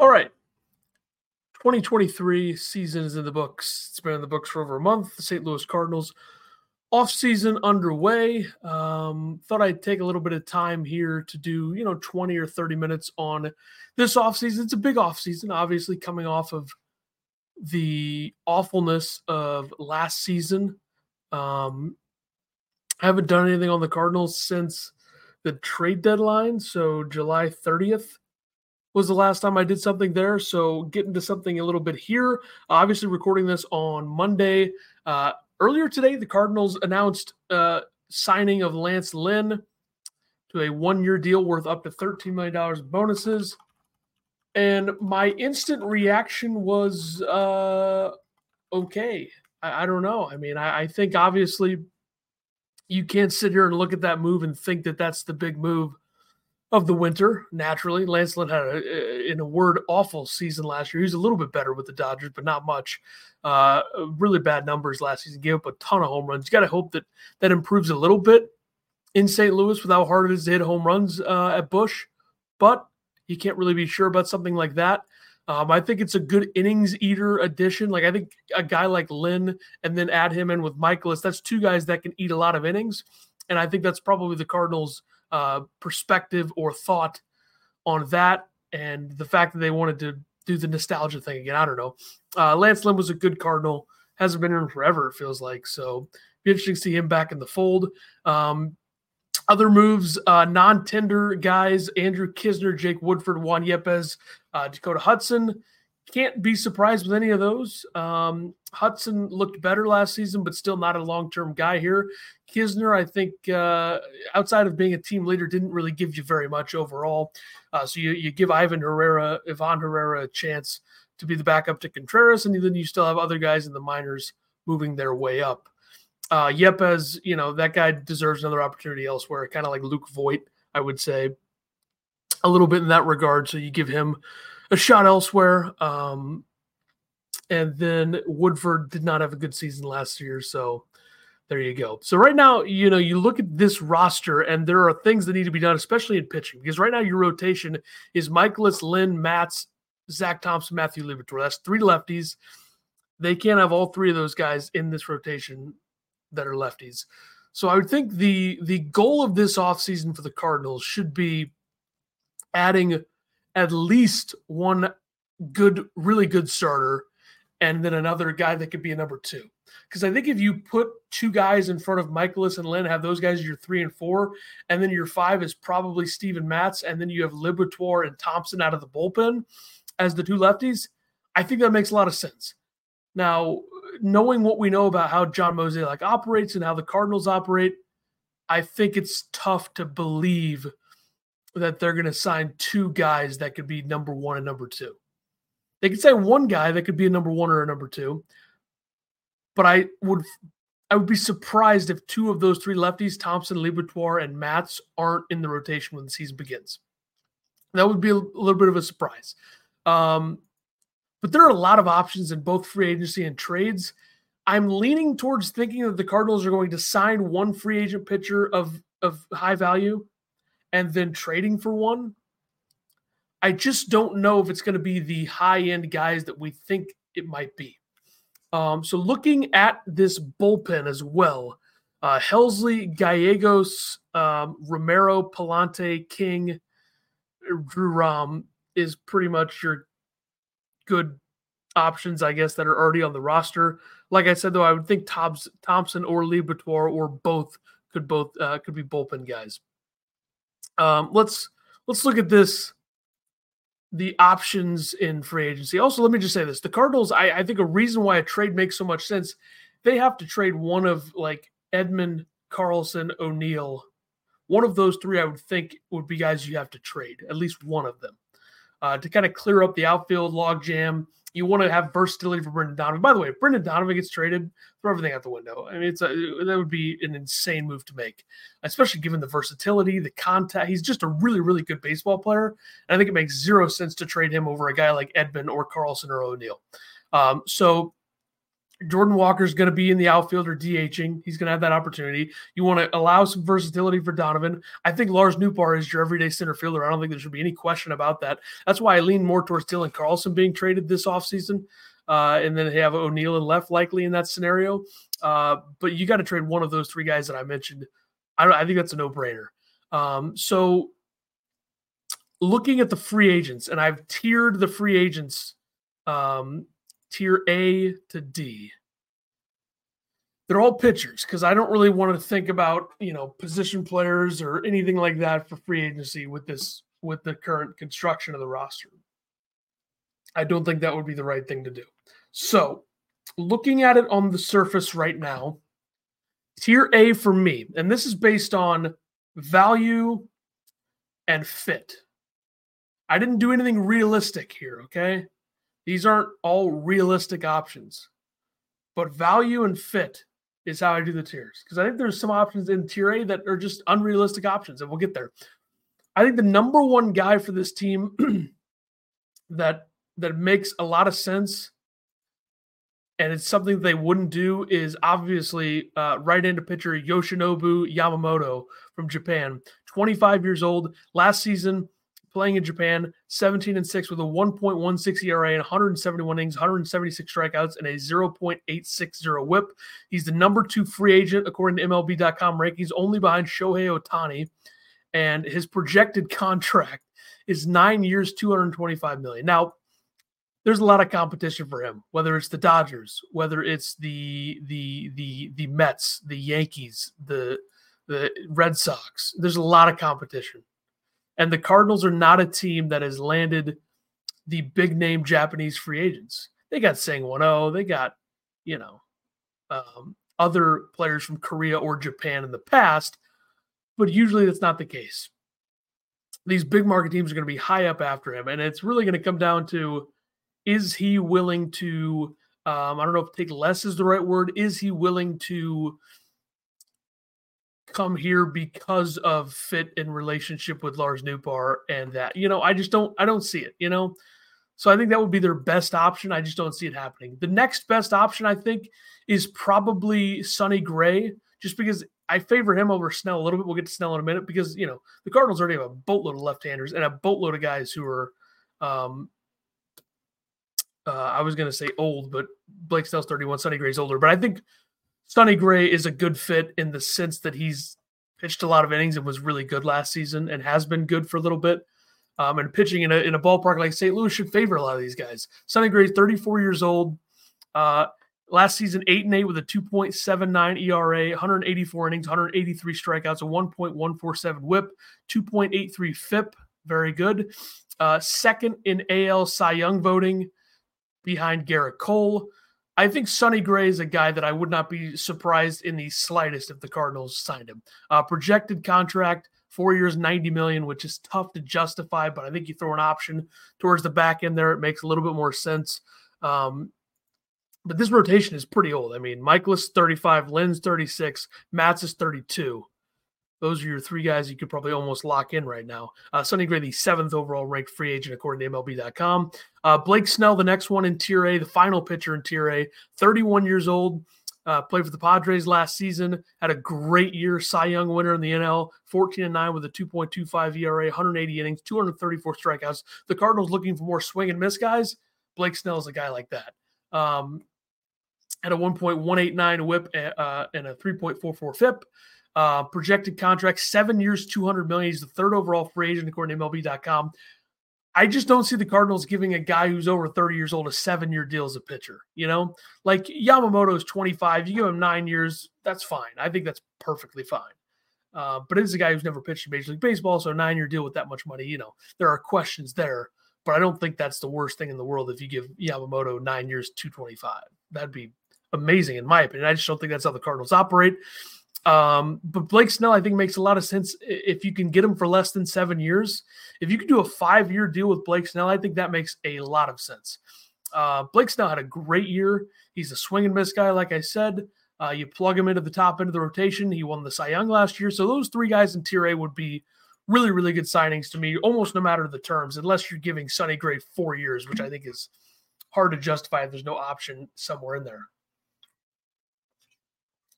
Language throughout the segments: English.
All right. 2023 season is in the books. It's been in the books for over a month. The St. Louis Cardinals off season underway. Um, thought I'd take a little bit of time here to do, you know, 20 or 30 minutes on this off season. It's a big off season, obviously coming off of the awfulness of last season. Um, I haven't done anything on the Cardinals since the trade deadline. So July 30th was the last time I did something there. So getting to something a little bit here. Obviously, recording this on Monday. Uh, earlier today, the Cardinals announced uh, signing of Lance Lynn to a one-year deal worth up to $13 million bonuses. And my instant reaction was uh, okay. I, I don't know. I mean, I, I think obviously you can't sit here and look at that move and think that that's the big move of the winter. Naturally, Lance Lynn had, a, in a word, awful season last year. He was a little bit better with the Dodgers, but not much. Uh, really bad numbers last season. Gave up a ton of home runs. You got to hope that that improves a little bit in St. Louis with how hard it is to hit home runs uh, at Busch, but you can't really be sure about something like that. Um, I think it's a good innings eater addition. Like I think a guy like Lynn, and then add him in with Mikolas, That's two guys that can eat a lot of innings, and I think that's probably the Cardinals' uh, perspective or thought on that, and the fact that they wanted to do the nostalgia thing again. I don't know. Uh, Lance Lynn was a good Cardinal, hasn't been in forever. It feels like so. Be interesting to see him back in the fold. Um, other moves, uh, non-tender guys: Andrew Knizner, Jake Woodford, Juan Yepez, uh, Dakota Hudson. Can't be surprised with any of those. Um, Hudson looked better last season, but still not a long-term guy here. Knizner, I think, uh, outside of being a team leader, didn't really give you very much overall. Uh, so you, you give Ivan Herrera, Ivan Herrera, a chance to be the backup to Contreras, and then you still have other guys in the minors moving their way up. Uh, Yepez, you know, that guy deserves another opportunity elsewhere, kind of like Luke Voit, I would say, a little bit in that regard. So you give him a shot elsewhere. Um, and then Woodford did not have a good season last year. So there you go. So right now, you know, you look at this roster and there are things that need to be done, especially in pitching, because right now your rotation is Mikolas, Lynn, Matz, Zach Thompson, Matthew Liberatore. That's three lefties. They can't have all three of those guys in this rotation that are lefties. So I would think the the goal of this offseason for the Cardinals should be adding at least one good, really good starter, and then another guy that could be a number two. Because I think if you put two guys in front of Mikolas and Lynn, have those guys your three and four, and then your five is probably Steven Matz, and then you have Liberatore and Thompson out of the bullpen as the two lefties, I think that makes a lot of sense. Now, knowing what we know about how John Mozeliak operates and how the Cardinals operate, I think it's tough to believe that they're going to sign two guys that could be number one and number two. They could say one guy that could be a number one or a number two, but I would I would be surprised if two of those three lefties, Thompson, Liberatore, and Matz, aren't in the rotation when the season begins. That would be a little bit of a surprise. Um, but there are a lot of options in both free agency and trades. I'm leaning towards thinking that the Cardinals are going to sign one free agent pitcher of, of high value and then trading for one. I just don't know if it's going to be the high end guys that we think it might be. Um, so looking at this bullpen as well, uh, Helsley, Gallegos, um, Romero, Pallante, King, Drew Rom is pretty much your good options, I guess, that are already on the roster. Like I said, though, I would think Thompson or Liberatore or both could both uh, could be bullpen guys. Um, let's let's look at this. The options in free agency. Also, let me just say this: the Cardinals. I, I think a reason why a trade makes so much sense. They have to trade one of like Edman, Carlson, O'Neill. One of those three, I would think, would be guys you have to trade. At least one of them uh, to kind of clear up the outfield logjam. You want to have versatility for Brendan Donovan. By the way, if Brendan Donovan gets traded, throw everything out the window. I mean, it's a, that would be an insane move to make, especially given the versatility, the contact. He's just a really, really good baseball player. And I think it makes zero sense to trade him over a guy like Edman or Carlson or O'Neill. Um, so Jordan Walker's going to be in the outfield or DHing. He's going to have that opportunity. You want to allow some versatility for Donovan. I think Lars Nootbaar is your everyday center fielder. I don't think there should be any question about that. That's why I lean more towards Dylan Carlson being traded this offseason. Uh, and then they have O'Neill and left likely in that scenario. Uh, but you got to trade one of those three guys that I mentioned. I, I think that's a no brainer. Um, so looking at the free agents, and I've tiered the free agents um, tier A to D. They're all pitchers because I don't really want to think about you know position players or anything like that for free agency with this with the current construction of the roster. I don't think that would be the right thing to do. So, looking at it on the surface right now, tier A for me, and this is based on value and fit. I didn't do anything realistic here, okay? These aren't all realistic options. But value and fit is how I do the tiers. Because I think there's some options in tier A that are just unrealistic options, and we'll get there. I think the number one guy for this team that that makes a lot of sense and it's something they wouldn't do is obviously uh, right into pitcher Yoshinobu Yamamoto from Japan, 25 years old. Last season, playing in Japan, 17 and 6 with a 1.16 ERA and 171 innings, 176 strikeouts, and a 0.860 whip. He's the number two free agent according to MLB.com rankings, only behind Shohei Ohtani. And his projected contract is nine years, 225 million. Now, there's a lot of competition for him, whether it's the Dodgers, whether it's the the the the Mets, the Yankees, the the Red Sox. There's a lot of competition. And the Cardinals are not a team that has landed the big name Japanese free agents. They got Seung-hwan They got, you know, um, other players from Korea or Japan in the past, but usually that's not the case. These big market teams are going to be high up after him, and it's really going to come down to is he willing to? Um, I don't know if take less is the right word. Is he willing to come here because of fit in relationship with Lars Nootbaar and that. You know, I just don't I don't see it, you know. So I think that would be their best option. I just don't see it happening. The next best option I think is probably Sonny Gray just because I favor him over Snell a little bit. We'll get to Snell in a minute because, you know, the Cardinals already have a boatload of left-handers and a boatload of guys who are um uh, I was going to say old, but Blake Snell's 31, Sonny Gray's older. But I think Sonny Gray is a good fit in the sense that he's pitched a lot of innings and was really good last season and has been good for a little bit. Um, and pitching in a, in a ballpark like St. Louis should favor a lot of these guys. Sonny Gray, 34 years old. Uh, last season, 8 and 8 with a 2.79 ERA, 184 innings, 183 strikeouts, a 1.147 whip, 2.83 FIP. Very good. Uh, second in AL Cy Young voting behind Gerrit Cole. I think Sonny Gray is a guy that I would not be surprised in the slightest if the Cardinals signed him. Uh, projected contract, four years, 90 million, which is tough to justify, but I think you throw an option towards the back end there, it makes a little bit more sense. Um, but this rotation is pretty old. I mean, Mikolas 35, Lynn's 36, Matz is 32. Those are your three guys you could probably almost lock in right now. Uh, Sonny Gray, the seventh overall ranked free agent according to MLB.com. Uh, Blake Snell, the next one in Tier A, the final pitcher in Tier A, 31 years old. Uh, played for the Padres last season. Had a great year, Cy Young winner in the NL. 14 and 9 with a 2.25 ERA, 180 innings, 234 strikeouts. The Cardinals looking for more swing and miss guys. Blake Snell is a guy like that. Um, had a 1.189 whip uh, and a 3.44 FIP. Uh, projected contract, seven years, 200 million. He's the third overall free agent according to MLB.com. I just don't see the Cardinals giving a guy who's over 30 years old a seven year deal as a pitcher. You know, like Yamamoto is 25. You give him nine years, that's fine. I think that's perfectly fine. Uh, but it's a guy who's never pitched in Major League Baseball, so a nine year deal with that much money, you know, there are questions there. But I don't think that's the worst thing in the world if you give Yamamoto nine years, 225. That'd be amazing, in my opinion. I just don't think that's how the Cardinals operate. Um, but Blake Snell, I think, makes a lot of sense if you can get him for less than seven years. If you can do a five year deal with Blake Snell, I think that makes a lot of sense. Uh, Blake Snell had a great year. He's a swing and miss guy, like I said. Uh, you plug him into the top end of the rotation. He won the Cy Young last year. So those three guys in Tier A would be really, really good signings to me, almost no matter the terms, unless you're giving Sonny Gray four years, which I think is hard to justify if there's no option somewhere in there.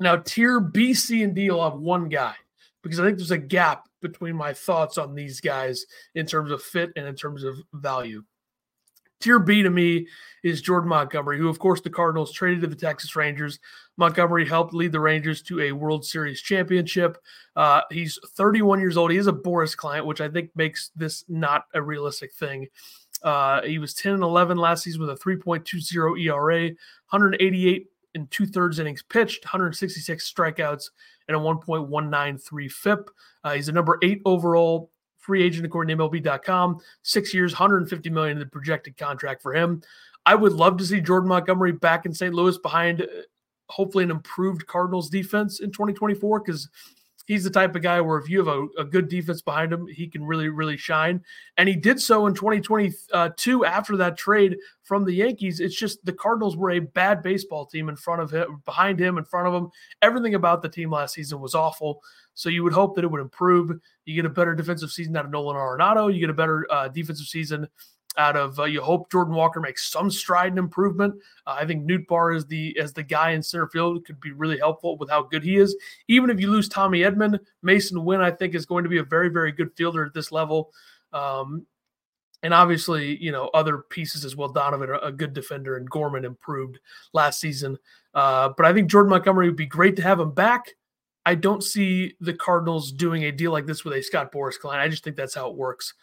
Now, tier B, C, and D will have one guy because I think there's a gap between my thoughts on these guys in terms of fit and in terms of value. Tier B to me is Jordan Montgomery, who, of course, the Cardinals traded to the Texas Rangers. Montgomery helped lead the Rangers to a World Series championship. Uh, he's 31 years old. He is a Boras client, which I think makes this not a realistic thing. Uh, he was 10 and 11 last season with a 3.20 ERA, 188 and two thirds innings pitched, 166 strikeouts, and a 1.193 FIP. Uh, he's a number eight overall free agent according to MLB.com. Six years, 150 million in the projected contract for him. I would love to see Jordan Montgomery back in St. Louis behind uh, hopefully an improved Cardinals defense in 2024 because he's the type of guy where if you have a, a, good defense behind him, he can really, really shine. And he did so in 2022 after that trade from the Yankees. It's just the Cardinals were a bad baseball team in front of him, behind him, in front of him. Everything about the team last season was awful. So you would hope that it would improve. You get a better defensive season out of Nolan Arenado. You get a better uh, defensive season out of uh, you hope Jordan Walker makes some stride and improvement. Uh, I think Nootbaar is the as the guy in center field could be really helpful with how good he is. Even if you lose Tommy Edman, Masyn Winn I think is going to be a very very good fielder at this level. Um, and obviously, you know, other pieces as well. Donovan, a good defender, and Gorman improved last season. Uh, but I think Jordan Montgomery would be great to have him back. I don't see the Cardinals doing a deal like this with a Scott Boras client. I just think that's how it works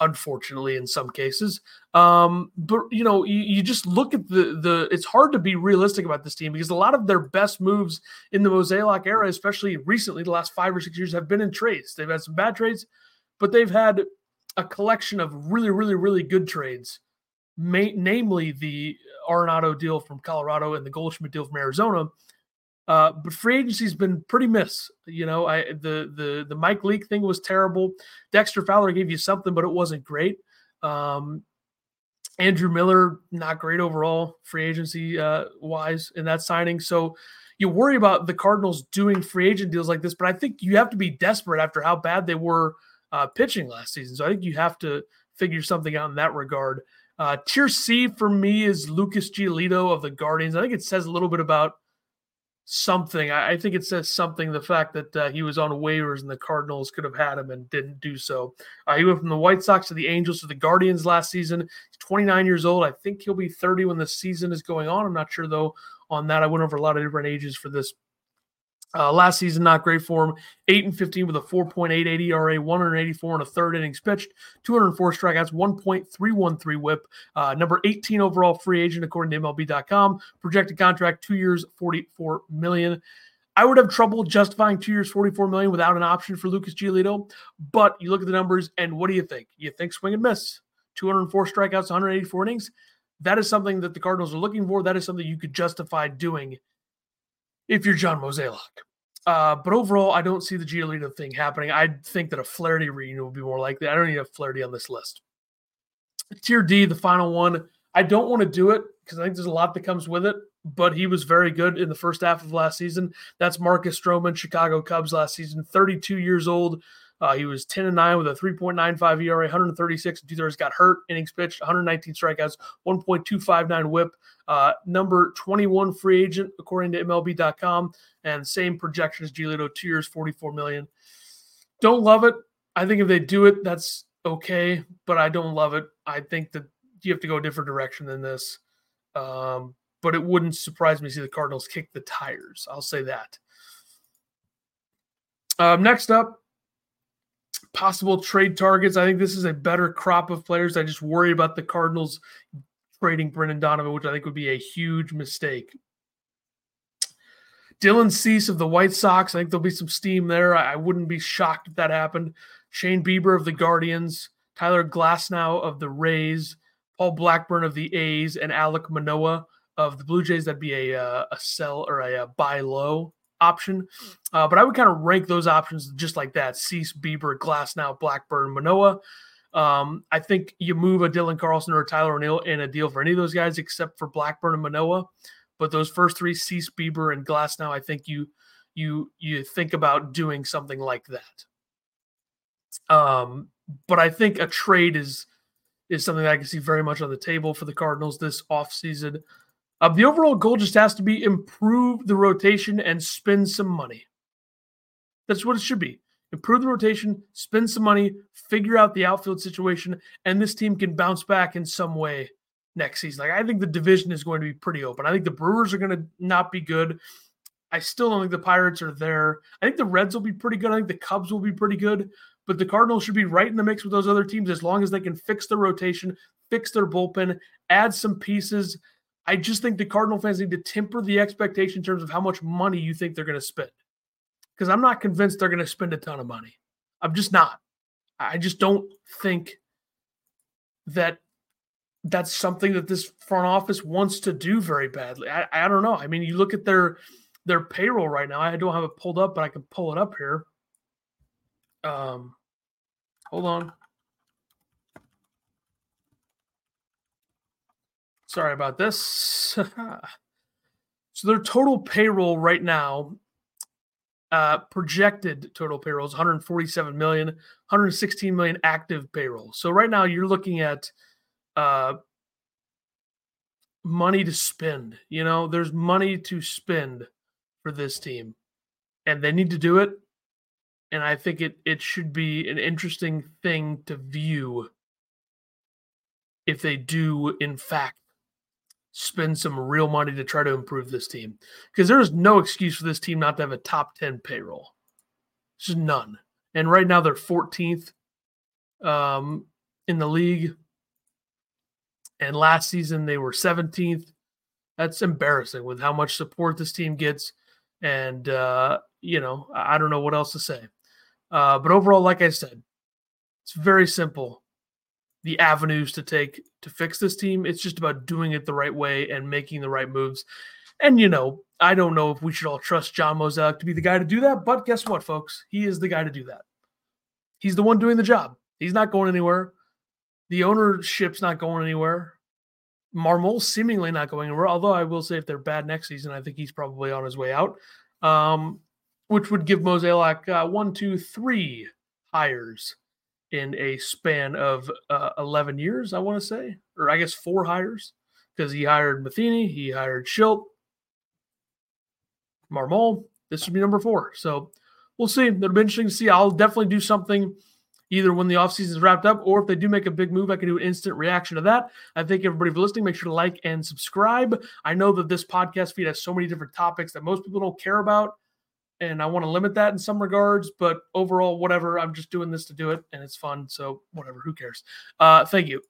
unfortunately in some cases. Um, but you know, you, you, just look at the the. It's hard to be realistic about this team because a lot of their best moves in the Mozeliak era, especially recently, the last five or six years, have been in trades. They've had some bad trades, but they've had a collection of really, really, really good trades. May, namely, the Arenado deal from Colorado and the Goldschmidt deal from Arizona uh, but free agency's been pretty miss. You know, I the the the Mike Leake thing was terrible. Dexter Fowler gave you something, but it wasn't great. Um, Andrew Miller, not great overall, free agency uh, wise in that signing. So you worry about the Cardinals doing free agent deals like this, but I think you have to be desperate after how bad they were uh, pitching last season. So I think you have to figure something out in that regard. Uh, tier C for me is Lucas Giolito of the Guardians. I think it says a little bit about something. I, I, think it says something. The fact that uh, he was on waivers and the Cardinals could have had him and didn't do so. Uh, he went from the White Sox to the Angels to the Guardians last season. He's 29 years old. I think he'll be 30 when the season is going on. I'm not sure though on that. I went over a lot of different ages for this uh, last season, not great for him. 8 and 15 with a 4.88 ERA, 184 and a third innings pitched, 204 strikeouts, 1.313 whip. Uh, number 18 overall free agent, according to MLB.com. Projected contract, two years, 44 million. I would have trouble justifying two years, 44 million without an option for Lucas Giolito. But you look at the numbers, and what do you think? You think swing and miss. 204 strikeouts, 184 innings. That is something that the Cardinals are looking for. That is something you could justify doing if you're John Mozeliak. Uh, but overall, I don't see the Giolito thing happening. I think that a Flaherty reunion would be more likely. I don't need a Flaherty on this list. Tier D, the final one. I don't want to do it because I think there's a lot that comes with it, but he was very good in the first half of last season. That's Marcus Stroman, Chicago Cubs last season, 32 years old. Uh, he was 10 and 9 with a 3.95 ERA, 136 and two thirds, got hurt, innings pitched, 119 strikeouts, 1.259 whip. Uh, number 21 free agent, according to MLB.com, and same projection as Giolito, two years, 44 million. Don't love it. I think if they do it, that's okay, but I don't love it. I think that you have to go a different direction than this. Um, but it wouldn't surprise me to see the Cardinals kick the tires. I'll say that. Um, next up, possible trade targets. I think this is a better crop of players. I just worry about the Cardinals trading Brendan Donovan, which I think would be a huge mistake. Dylan Cease of the White Sox. I think there'll be some steam there. I, I wouldn't be shocked if that happened. Shane Bieber of the Guardians, Tyler Glasnow of the Rays, Paul Blackburn of the A's, and Alec Manoah of the Blue Jays. That'd be a uh, a sell or a, a buy low option. Uh, but I would kind of rank those options just like that: Cease, Bieber, Glasnow, Blackburn, Manoah. Um, I think you move a Dylan Carlson or a Tyler O'Neill in a deal for any of those guys except for Blackburn and Manoah. But those first three, Cease, Bieber, and Glasnow, I think you you you think about doing something like that. Um, but I think a trade is is something that I can see very much on the table for the Cardinals this offseason. Uh, the overall goal just has to be improve the rotation and spend some money. That's what it should be. Improve the rotation, spend some money, figure out the outfield situation, and this team can bounce back in some way next season. Like I think the division is going to be pretty open. I think the Brewers are going to not be good. I still don't think the Pirates are there. I think the Reds will be pretty good. I think the Cubs will be pretty good. But the Cardinals should be right in the mix with those other teams as long as they can fix their rotation, fix their bullpen, add some pieces. I just think the Cardinal fans need to temper the expectation in terms of how much money you think they're going to spend. Because I'm not convinced they're going to spend a ton of money. I'm just not. I just don't think that that's something that this front office wants to do very badly. I, I don't know. I mean, you look at their their payroll right now. I don't have it pulled up, but I can pull it up here. Um, hold on. Sorry about this. so their total payroll right now, uh, projected total payroll is 147 million, 116 million active payroll. So right now you're looking at uh, money to spend. You know, there's money to spend for this team, and they need to do it. And I think it it should be an interesting thing to view if they do, in fact, spend some real money to try to improve this team. Because there is no excuse for this team not to have a top 10 payroll. Just none. And right now they're 14th um, in the league. And last season they were 17th. That's embarrassing with how much support this team gets and uh, you know, I don't know what else to say. Uh, but overall, like I said, it's very simple. The avenues to take to fix this team. It's just about doing it the right way and making the right moves. And you know, I don't know if we should all trust John Mozeliak to be the guy to do that, but guess what, folks? He is the guy to do that. He's the one doing the job. He's not going anywhere. The ownership's not going anywhere. Marmol seemingly not going anywhere. Although I will say, if they're bad next season, I think he's probably on his way out. Um, which would give Mozeliak uh, one, two, three hires in a span of uh, 11 years, I want to say, or I guess four hires, because he hired Matheny, he hired Shildt, Marmol. This would be number four. So we'll see. It'll be interesting to see. I'll definitely do something either when the offseason is wrapped up or if they do make a big move, I can do an instant reaction to that. I thank everybody for listening. Make sure to like and subscribe. I know that this podcast feed has so many different topics that most people don't care about. And I want to limit that in some regards, but overall, whatever. I'm just doing this to do it, and it's fun. So, whatever. Who cares? Uh, thank you.